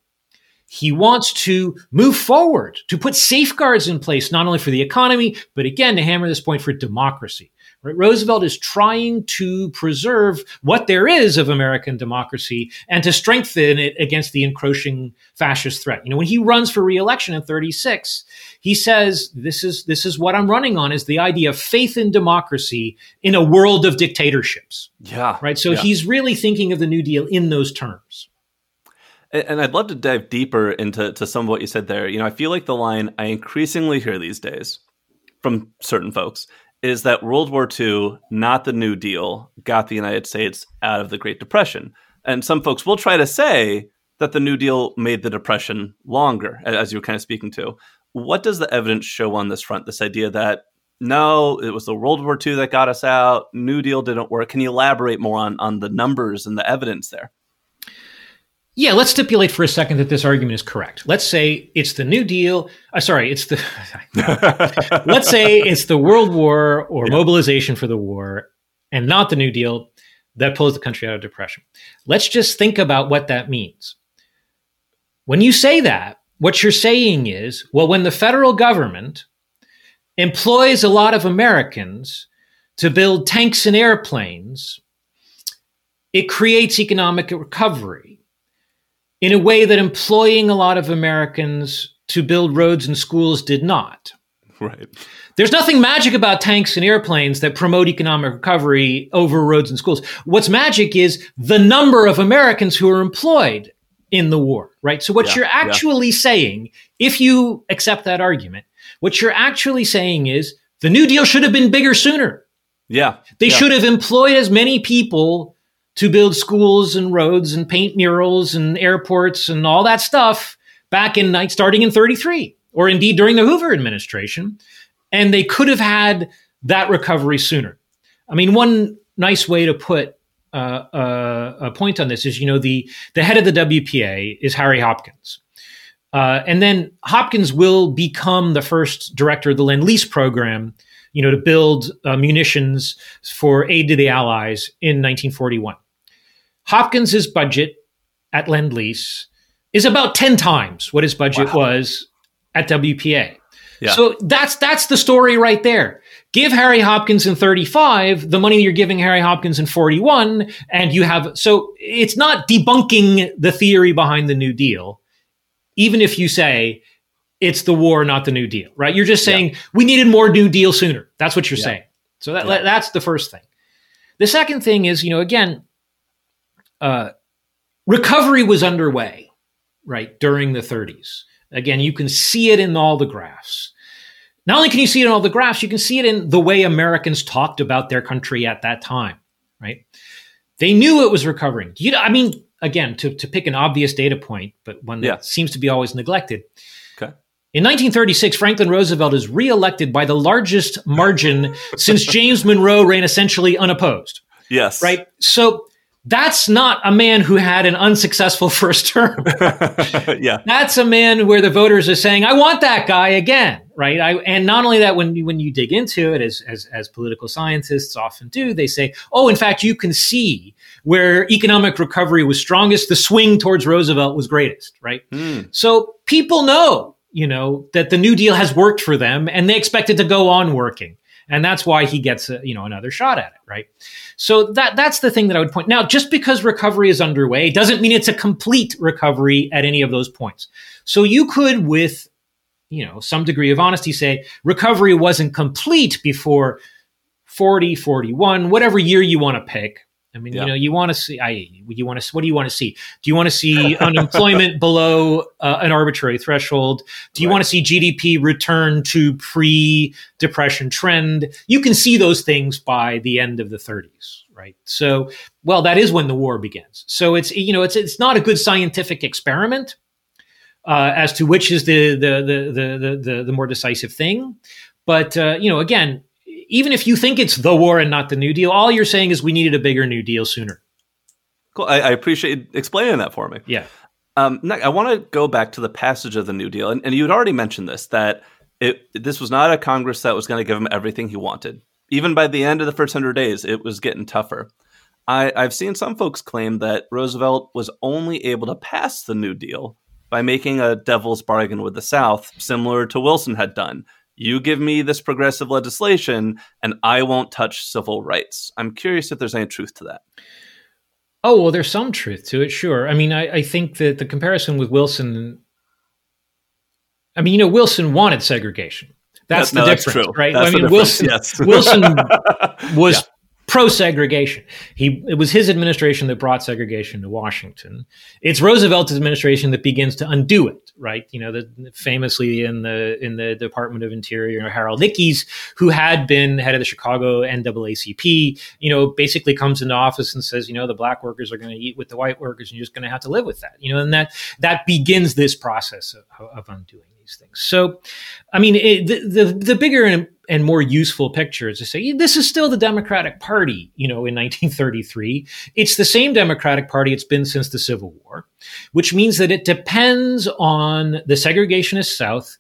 He wants to move forward, to put safeguards in place, not only for the economy, but again, to hammer this point for democracy. Right? Roosevelt is trying to preserve what there is of American democracy and to strengthen it against the encroaching fascist threat. You know, when he runs for reelection in 36, he says, this is, this is what I'm running on is the idea of faith in democracy in a world of dictatorships. Yeah. Right. So yeah. he's really thinking of the New Deal in those terms. And I'd love to dive deeper into to some of what you said there. You know, I feel like the line I increasingly hear these days from certain folks is that World War II, not the New Deal, got the United States out of the Great Depression. And some folks will try to say that the New Deal made the Depression longer, as you were kind of speaking to. What does the evidence show on this front? This idea that no, it was the World War II that got us out, New Deal didn't work. Can you elaborate more on, on the numbers and the evidence there? Yeah, let's stipulate for a second that this argument is correct. Let's say it's the New Deal. Uh, sorry, it's the. (laughs) let's say it's the World War or yeah. mobilization for the war, and not the New Deal that pulls the country out of depression. Let's just think about what that means. When you say that, what you're saying is, well, when the federal government employs a lot of Americans to build tanks and airplanes, it creates economic recovery in a way that employing a lot of Americans to build roads and schools did not. Right. There's nothing magic about tanks and airplanes that promote economic recovery over roads and schools. What's magic is the number of Americans who are employed in the war, right? So what yeah, you're actually yeah. saying, if you accept that argument, what you're actually saying is the New Deal should have been bigger sooner. Yeah. They yeah. should have employed as many people to build schools and roads and paint murals and airports and all that stuff back in night starting in 33 or indeed during the Hoover administration and they could have had that recovery sooner. I mean one nice way to put uh, uh, a point on this is you know the the head of the WPA is Harry Hopkins. Uh, and then Hopkins will become the first director of the Lend Lease program, you know, to build uh, munitions for aid to the Allies in 1941. Hopkins's budget at Lend Lease is about 10 times what his budget wow. was at WPA. Yeah. So that's that's the story right there. Give Harry Hopkins in 35 the money you're giving Harry Hopkins in 41 and you have so it's not debunking the theory behind the New Deal even if you say it's the war not the New Deal, right? You're just saying yeah. we needed more New Deal sooner. That's what you're yeah. saying. So that, that's the first thing. The second thing is, you know, again, uh, recovery was underway, right, during the 30s. Again, you can see it in all the graphs. Not only can you see it in all the graphs, you can see it in the way Americans talked about their country at that time, right? They knew it was recovering. You know, I mean, again, to, to pick an obvious data point, but one that yeah. seems to be always neglected. Okay. In 1936, Franklin Roosevelt is reelected by the largest margin since (laughs) James Monroe ran essentially unopposed. Yes. Right. So that's not a man who had an unsuccessful (laughs) first term. (laughs) yeah. That's a man where the voters are saying, I want that guy again, right? I, and not only that, when, when you dig into it, as, as, as political scientists often do, they say, oh, in fact, you can see where economic recovery was strongest, the swing towards Roosevelt was greatest, right? Mm. So people know, you know, that the New Deal has worked for them and they expect it to go on working and that's why he gets a, you know another shot at it right? So that that's the thing that i would point now just because recovery is underway doesn't mean it's a complete recovery at any of those points. So you could with you know some degree of honesty say recovery wasn't complete before 40 41 whatever year you want to pick I mean, yeah. you know, you want to see. I you want to. What do you want to see? Do you want to see (laughs) unemployment below uh, an arbitrary threshold? Do you right. want to see GDP return to pre-depression trend? You can see those things by the end of the 30s, right? So, well, that is when the war begins. So it's you know, it's it's not a good scientific experiment uh, as to which is the the the the the, the more decisive thing. But uh, you know, again, even if you think it's the war and not the New Deal, all you're saying is we needed a bigger New Deal sooner. Cool. I, I appreciate explaining that for me. Yeah. Um, I want to go back to the passage of the New Deal, and, and you had already mentioned this that it this was not a Congress that was going to give him everything he wanted. Even by the end of the first hundred days, it was getting tougher. I, I've seen some folks claim that Roosevelt was only able to pass the New Deal by making a devil's bargain with the South, similar to Wilson had done you give me this progressive legislation and I won't touch civil rights. I'm curious if there's any truth to that. Oh, well, there's some truth to it, sure. I mean, I, I think that the comparison with Wilson, I mean, you know, Wilson wanted segregation. That's the no, difference, that's right? That's I mean, Wilson, yes. (laughs) Wilson was yeah pro segregation. He it was his administration that brought segregation to Washington. It's Roosevelt's administration that begins to undo it, right? You know, the, famously in the in the Department of Interior, Harold Ickes, who had been head of the Chicago NAACP, you know, basically comes into office and says, you know, the black workers are going to eat with the white workers, and you're just going to have to live with that, you know, and that that begins this process of, of undoing these things. So, I mean, it, the, the, the bigger and, and more useful picture is to say this is still the Democratic Party. You know, in (laughs) 1933, it's the same Democratic Party it's been since the Civil War, which means that it depends on the segregationist South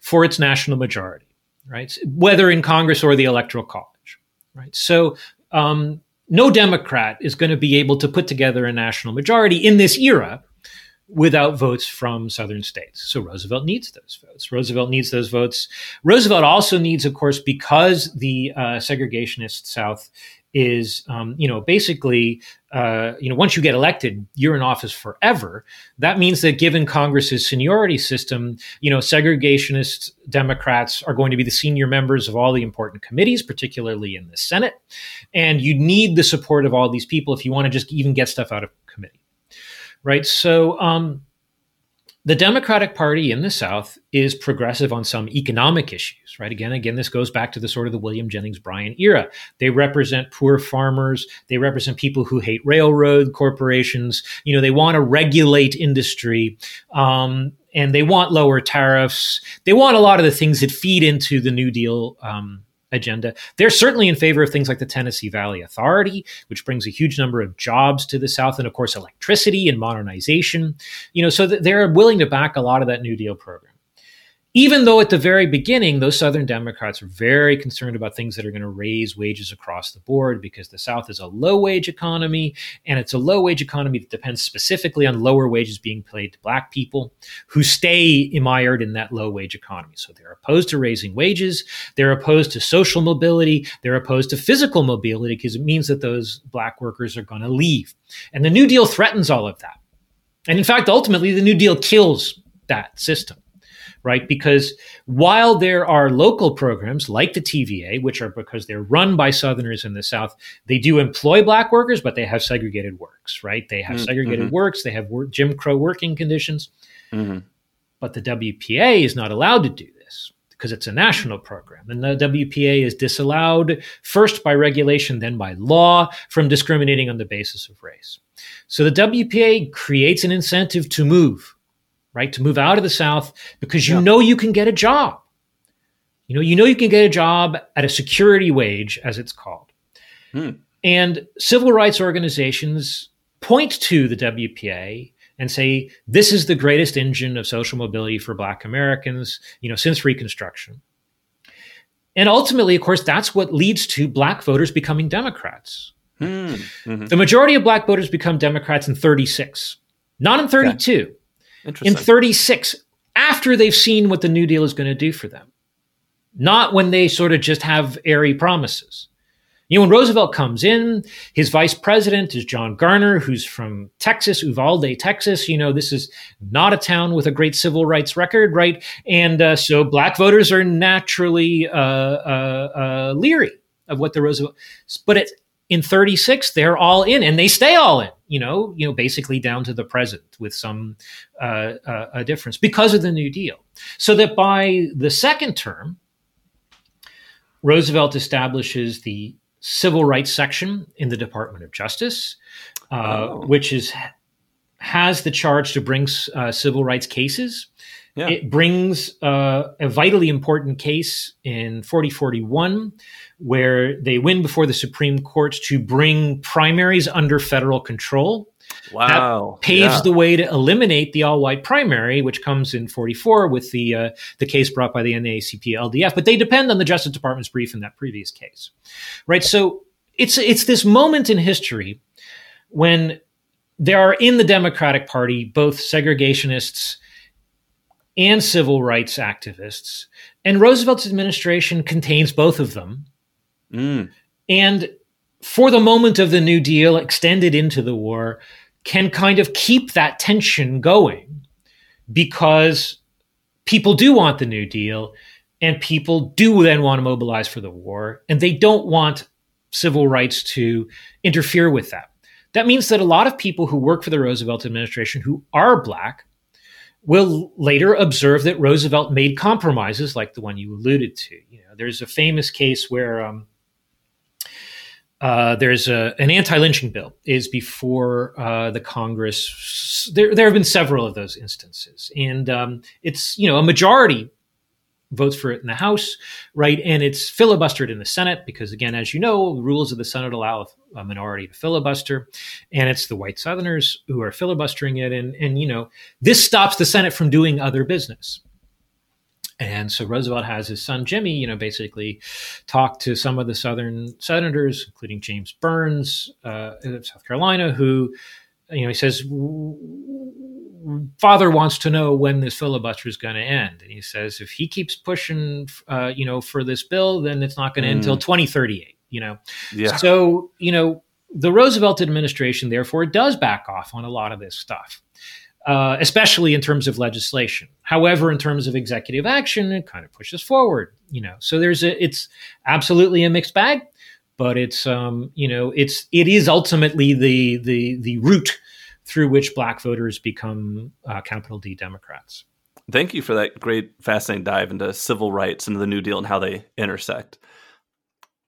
for its national majority, right? Whether in Congress or the Electoral College, right? So. Um, no Democrat is going to be able to put together a national majority in this era without votes from southern states. So Roosevelt needs those votes. Roosevelt needs those votes. Roosevelt also needs, of course, because the uh, segregationist South is, um, you know, basically, uh, you know, once you get elected, you're in office forever. That means that given Congress's seniority system, you know, segregationist Democrats are going to be the senior members of all the important committees, particularly in the Senate. And you need the support of all these people if you want to just even get stuff out of right? So um, the Democratic Party in the South is progressive on some economic issues, right? Again, again, this goes back to the sort of the William Jennings Bryan era. They represent poor farmers. They represent people who hate railroad corporations. You know, they want to regulate industry. Um, and they want lower tariffs. They want a lot of the things that feed into the New Deal um, agenda. They're certainly in favor of things like the Tennessee Valley Authority, which brings a huge number of jobs to the South, and of course, electricity and modernization. You know, so they're willing to back a lot of that New Deal program even though at the very beginning, those Southern Democrats were very concerned about things that are going to raise wages across the board because the South is a low wage economy and it's a low wage economy that depends specifically on lower wages being paid to Black people who stay mired in that low wage economy. So they're opposed to raising wages. They're opposed to social mobility. They're opposed to physical mobility because it means that those Black workers are going to leave. And the New Deal threatens all of that. And in fact, ultimately, the New Deal kills that system right? Because while there are local programs like the TVA, which are because they're run by Southerners in the South, they do employ black workers, but they have segregated works, right? They have mm-hmm. segregated works, they have work, Jim Crow working conditions. Mm-hmm. But the WPA is not allowed to do this because it's a national program. And the WPA is disallowed first by regulation, then by law from discriminating on the basis of race. So the WPA creates an incentive to move right? To move out of the South because you yeah. know you can get a job. You know, you know you can get a job at a security wage, as it's called. Hmm. And civil rights organizations point to the WPA and say this is the greatest engine of social mobility for black Americans, you know, since reconstruction. And ultimately, of course, that's what leads to black voters becoming Democrats. Hmm. Mm-hmm. The majority of black voters become Democrats in 36, not in 32. In 36, after they've seen what the New Deal is going to do for them, not when they sort of just have airy promises. You know, when Roosevelt comes in, his vice president is John Garner, who's from Texas, Uvalde, Texas. You know, this is not a town with a great civil rights record, right? And uh, so black voters are naturally uh, uh, uh leery of what the Roosevelt. But it, in 36, they're all in, and they stay all in. You know, you know, basically down to the present with some uh, uh, a difference because of the New Deal. So that by the second term, Roosevelt establishes the civil rights section in the Department of Justice, uh, oh. which is has the charge to bring uh, civil rights cases. Yeah. It brings uh, a vitally important case in 4041 where they win before the Supreme Court to bring primaries under federal control. Wow. That paves yeah. the way to eliminate the all white primary, which comes in 44 with the, uh, the case brought by the NAACP LDF. But they depend on the Justice Department's brief in that previous case. Right. So it's, it's this moment in history when there are in the Democratic Party both segregationists and civil rights activists. And Roosevelt's administration contains both of them. Mm. And for the moment of the New Deal, extended into the war, can kind of keep that tension going because people do want the New Deal and people do then want to mobilize for the war and they don't want civil rights to interfere with that. That means that a lot of people who work for the Roosevelt administration who are black will later observe that Roosevelt made compromises like the one you alluded to. You know, there's a famous case where um, uh, there's a, an anti-lynching bill is before uh, the Congress. There, there have been several of those instances, and um, it's you know a majority votes for it in the House, right? And it's filibustered in the Senate because, again, as you know, the rules of the Senate allow a minority to filibuster, and it's the white Southerners who are filibustering it, and and you know this stops the Senate from doing other business. And so Roosevelt has his son Jimmy, you know, basically talk to some of the Southern senators, including James Byrnes uh, of South Carolina, who, you know, he says, father wants to know when this filibuster is going to end. And he says, if he keeps pushing, uh, you know, for this bill, then it's not going to mm. end until 2038, you know? Yeah. So, you know, the Roosevelt administration, therefore, does back off on a lot of this stuff uh, especially in terms of legislation. However, in terms of executive action, it kind of pushes forward. You know, so there's a it's absolutely a mixed bag, but it's um, you know it's it is ultimately the the the route through which black voters become uh, capital D Democrats. Thank you for that great, fascinating dive into civil rights and the New Deal and how they intersect.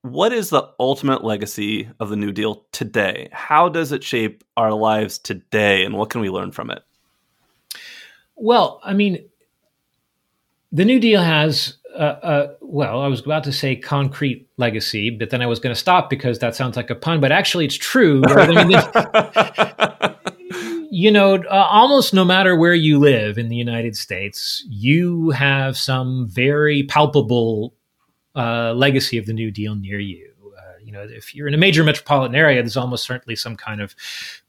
What is the ultimate legacy of the New Deal today? How does it shape our lives today, and what can we learn from it? Well, I mean, the New Deal has, uh, uh, well, I was about to say concrete legacy, but then I was going to stop because that sounds like a pun, but actually it's true. (laughs) I mean, you know, uh, almost no matter where you live in the United States, you have some very palpable uh, legacy of the New Deal near you uh, you know, if you're in a major metropolitan area, there's almost certainly some kind of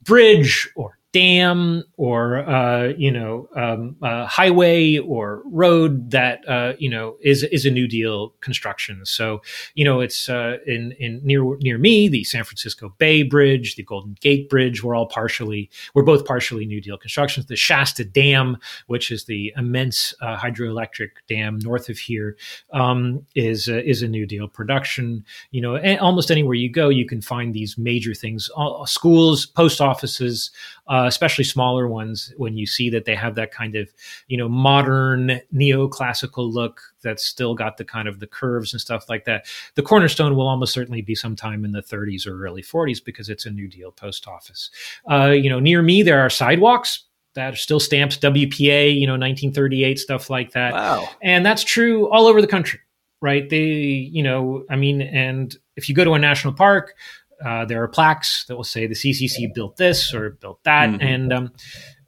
bridge or dam or uh, you know um, highway or road that uh, you know is is a New Deal construction. So you know it's uh, in in near near me the San Francisco Bay Bridge, the Golden Gate Bridge were all partially were both partially New Deal constructions. The Shasta Dam, which is the immense uh, hydroelectric dam north of here, um, is is a New Deal production. You know, almost anywhere you go, you can find these major things: schools, post offices uh, especially smaller ones, when you see that they have that kind of, you know, modern neoclassical look that's still got the kind of the curves and stuff like that. The cornerstone will almost certainly be sometime in the 30s or early 40s because it's a New Deal post office. Uh, you know, near me there are sidewalks that are still stamps WPA, you know, 1938 stuff like that. Wow. And that's true all over the country, right? They, you know, I mean, and if you go to a national park, uh, there are plaques that will say the CCC built this or built that, mm-hmm. and um,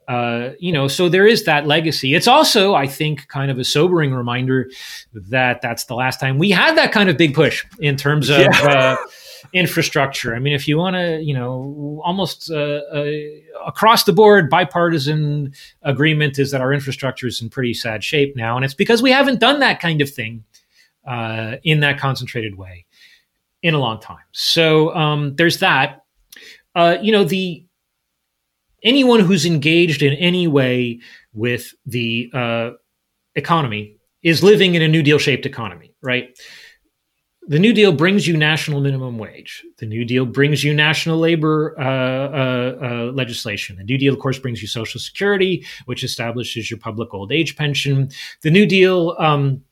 uh, you know, so there is that legacy. It's also, I think, kind of a sobering reminder that that's the last time we had that kind of big push in terms of. Yeah. Uh, infrastructure. I mean, if you want to, you know, almost uh, uh, across the board, bipartisan agreement is that our infrastructure is in pretty sad shape now, and it's because we haven't done that kind of thing uh, in that concentrated way in a long time. So um, there's that. Uh, you know, the anyone who's engaged in any way with the uh, economy is living in a New Deal shaped economy, right? The New Deal brings you national minimum wage. The New Deal brings you national labor uh, uh, uh, legislation. The New Deal, of course, brings you Social Security, which establishes your public old age pension. The New Deal um,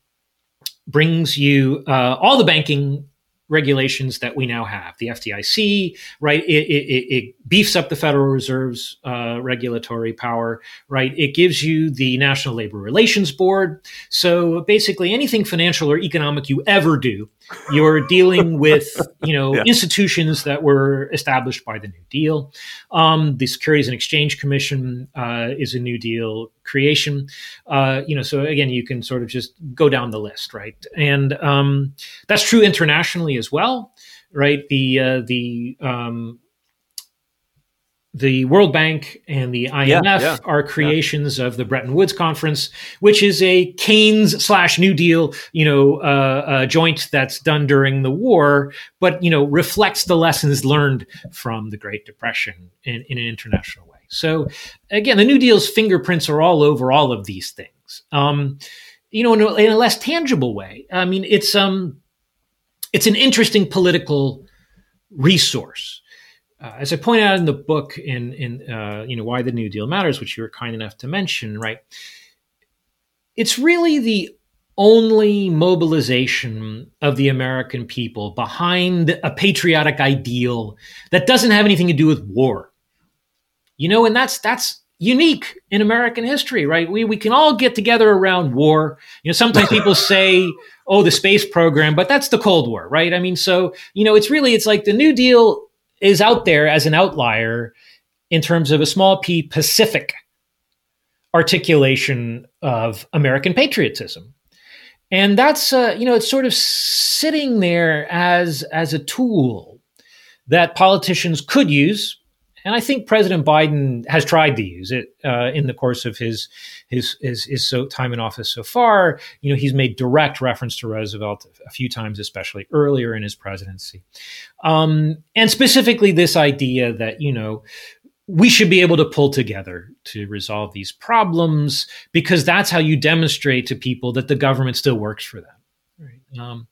brings you uh, all the banking regulations that we now have. The FDIC, right? It, it, it beefs up the Federal Reserve's uh, regulatory power, right? It gives you the National Labor Relations Board. So basically, anything financial or economic you ever do, you're dealing with, you know, yeah. institutions that were established by the New Deal. Um, the Securities and Exchange Commission uh, is a New Deal creation. Uh, you know, so again, you can sort of just go down the list, right? And um, that's true internationally as well, right? The uh, the um, the World Bank and the IMF yeah, yeah, are creations yeah. of the Bretton Woods Conference, which is a Keynes slash New Deal, you know, uh, joint that's done during the war, but you know reflects the lessons learned from the Great Depression in, in an international way. So again, the New Deal's fingerprints are all over all of these things. Um, you know, in a, in a, less tangible way. I mean, it's um, it's an interesting political resource. Uh, as I point out in the book, in in uh, you know why the New Deal matters, which you were kind enough to mention, right? It's really the only mobilization of the American people behind a patriotic ideal that doesn't have anything to do with war. You know, and that's that's unique in American history, right? We we can all get together around war. You know, sometimes people (laughs) say, "Oh, the space program," but that's the Cold War, right? I mean, so you know, it's really it's like the New Deal is out there as an outlier in terms of a small p Pacific articulation of American patriotism. And that's uh, you know, it's sort of sitting there as as a tool that politicians could use and I think President Biden has tried to use it uh, in the course of his his his, his so time in office so far. You know, he's made direct reference to Roosevelt a few times, especially earlier in his presidency, um, and specifically this idea that you know we should be able to pull together to resolve these problems because that's how you demonstrate to people that the government still works for them. Right. Um,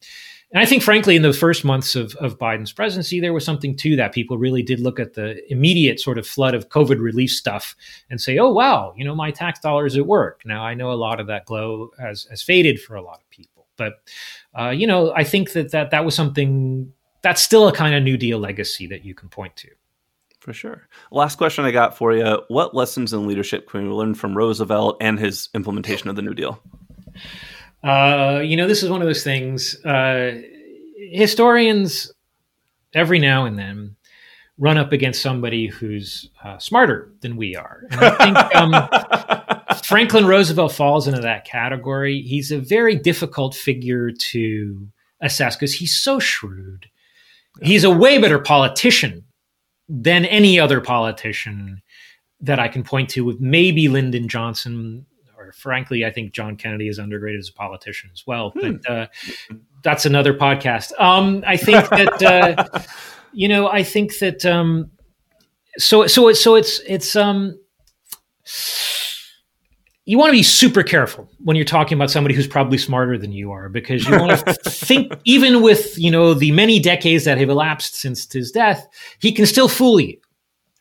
and I think, frankly, in the first months of, of Biden's presidency, there was something to that. People really did look at the immediate sort of flood of COVID relief stuff and say, oh, wow, you know, my tax dollars at work. Now, I know a lot of that glow has, has faded for a lot of people. But, uh, you know, I think that, that that was something that's still a kind of New Deal legacy that you can point to. For sure. Last question I got for you What lessons in leadership can we learn from Roosevelt and his implementation of the New Deal? Uh, you know, this is one of those things. Uh, historians, every now and then, run up against somebody who's uh, smarter than we are. And I think um, (laughs) Franklin Roosevelt falls into that category. He's a very difficult figure to assess because he's so shrewd. He's a way better politician than any other politician that I can point to, with maybe Lyndon Johnson frankly, I think John Kennedy is underrated as a politician as well. Hmm. But uh, that's another podcast. Um, I think that uh, (laughs) you know, I think that um, so so so it's it's um, you want to be super careful when you're talking about somebody who's probably smarter than you are because you want to (laughs) think even with you know the many decades that have elapsed since his death he can still fool you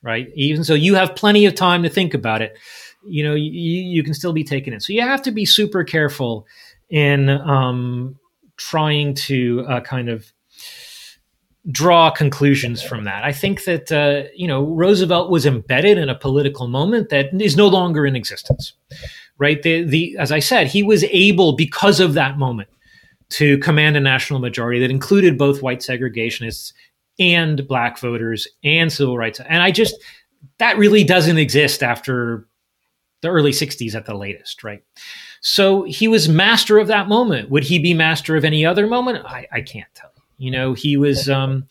right even so you have plenty of time to think about it you know you, you can still be taken in so you have to be super careful in um, trying to uh, kind of draw conclusions from that. I think that uh, you know roosevelt was embedded in a political moment that is no longer in existence right? The, the as i said he was able because of that moment to command a national majority that included both white segregationists and black voters and civil rights. And I just, that really doesn't exist after the early 60s at the latest, right? So he was master of that moment. Would he be master of any other moment? I, I can't tell. You know, he was um,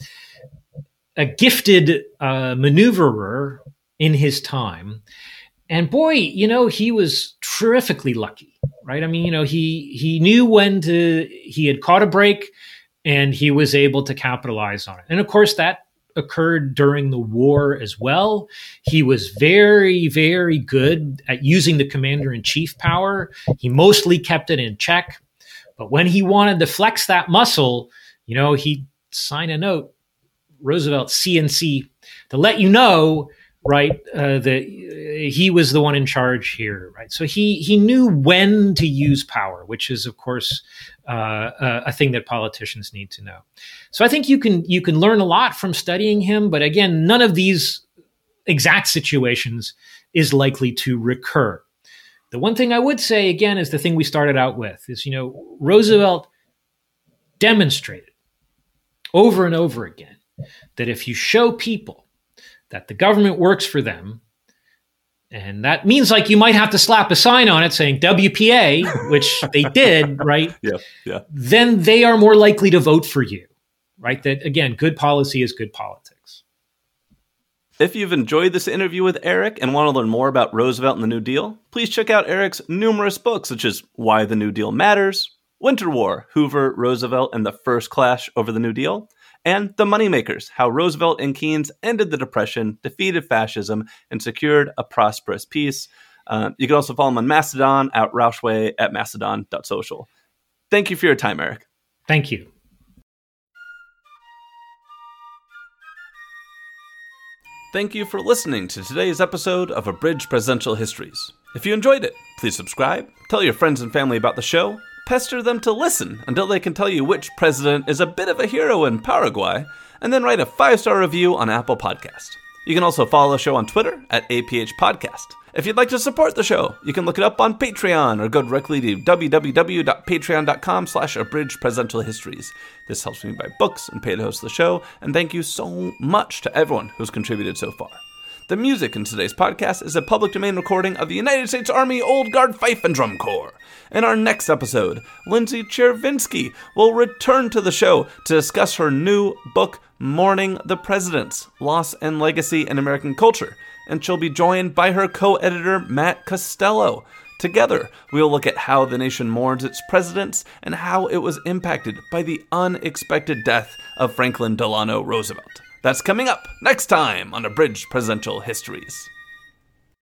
a gifted uh, maneuverer in his time. And boy, you know, he was terrifically lucky, right? I mean, you know, he he knew when to he had caught a break and he was able to capitalize on it. And of course that occurred during the war as well. He was very, very good at using the commander in chief power. He mostly kept it in check. But when he wanted to flex that muscle, you know, he signed a note, Roosevelt CNC, to let you know, right, uh, that he was the one in charge here, right? So he he knew when to use power, which is, of course, uh, a thing that politicians need to know. So I think you can you can learn a lot from studying him, but again, none of these exact situations is likely to recur. The one thing I would say again is the thing we started out with is you know Roosevelt demonstrated over and over again that if you show people that the government works for them and that means like you might have to slap a sign on it saying WPA, which they did, (laughs) right? Yeah, yeah. Then they are more likely to vote for you, right? That again, good policy is good politics. If you've enjoyed this interview with Eric and want to learn more about Roosevelt and the New Deal, please check out Eric's numerous books, such as Why the New Deal Matters, Winter War, Hoover, Roosevelt, and the First Clash over the New Deal, and The Moneymakers How Roosevelt and Keynes Ended the Depression, Defeated Fascism, and Secured a Prosperous Peace. Uh, you can also follow him on Mastodon at Rauchway at mastodon.social. Thank you for your time, Eric. Thank you. Thank you for listening to today's episode of Abridged Presidential Histories. If you enjoyed it, please subscribe, tell your friends and family about the show, pester them to listen until they can tell you which president is a bit of a hero in Paraguay, and then write a five star review on Apple Podcast. You can also follow the show on Twitter at APH Podcast. If you'd like to support the show, you can look it up on Patreon or go directly to www.patreon.com slash abridged presidential histories. This helps me buy books and pay to host the show, and thank you so much to everyone who's contributed so far. The music in today's podcast is a public domain recording of the United States Army Old Guard Fife and Drum Corps. In our next episode, Lindsay Chervinsky will return to the show to discuss her new book, Mourning the Presidents Loss and Legacy in American Culture, and she'll be joined by her co editor, Matt Costello. Together, we'll look at how the nation mourns its presidents and how it was impacted by the unexpected death of Franklin Delano Roosevelt. That's coming up next time on Abridged Presidential Histories.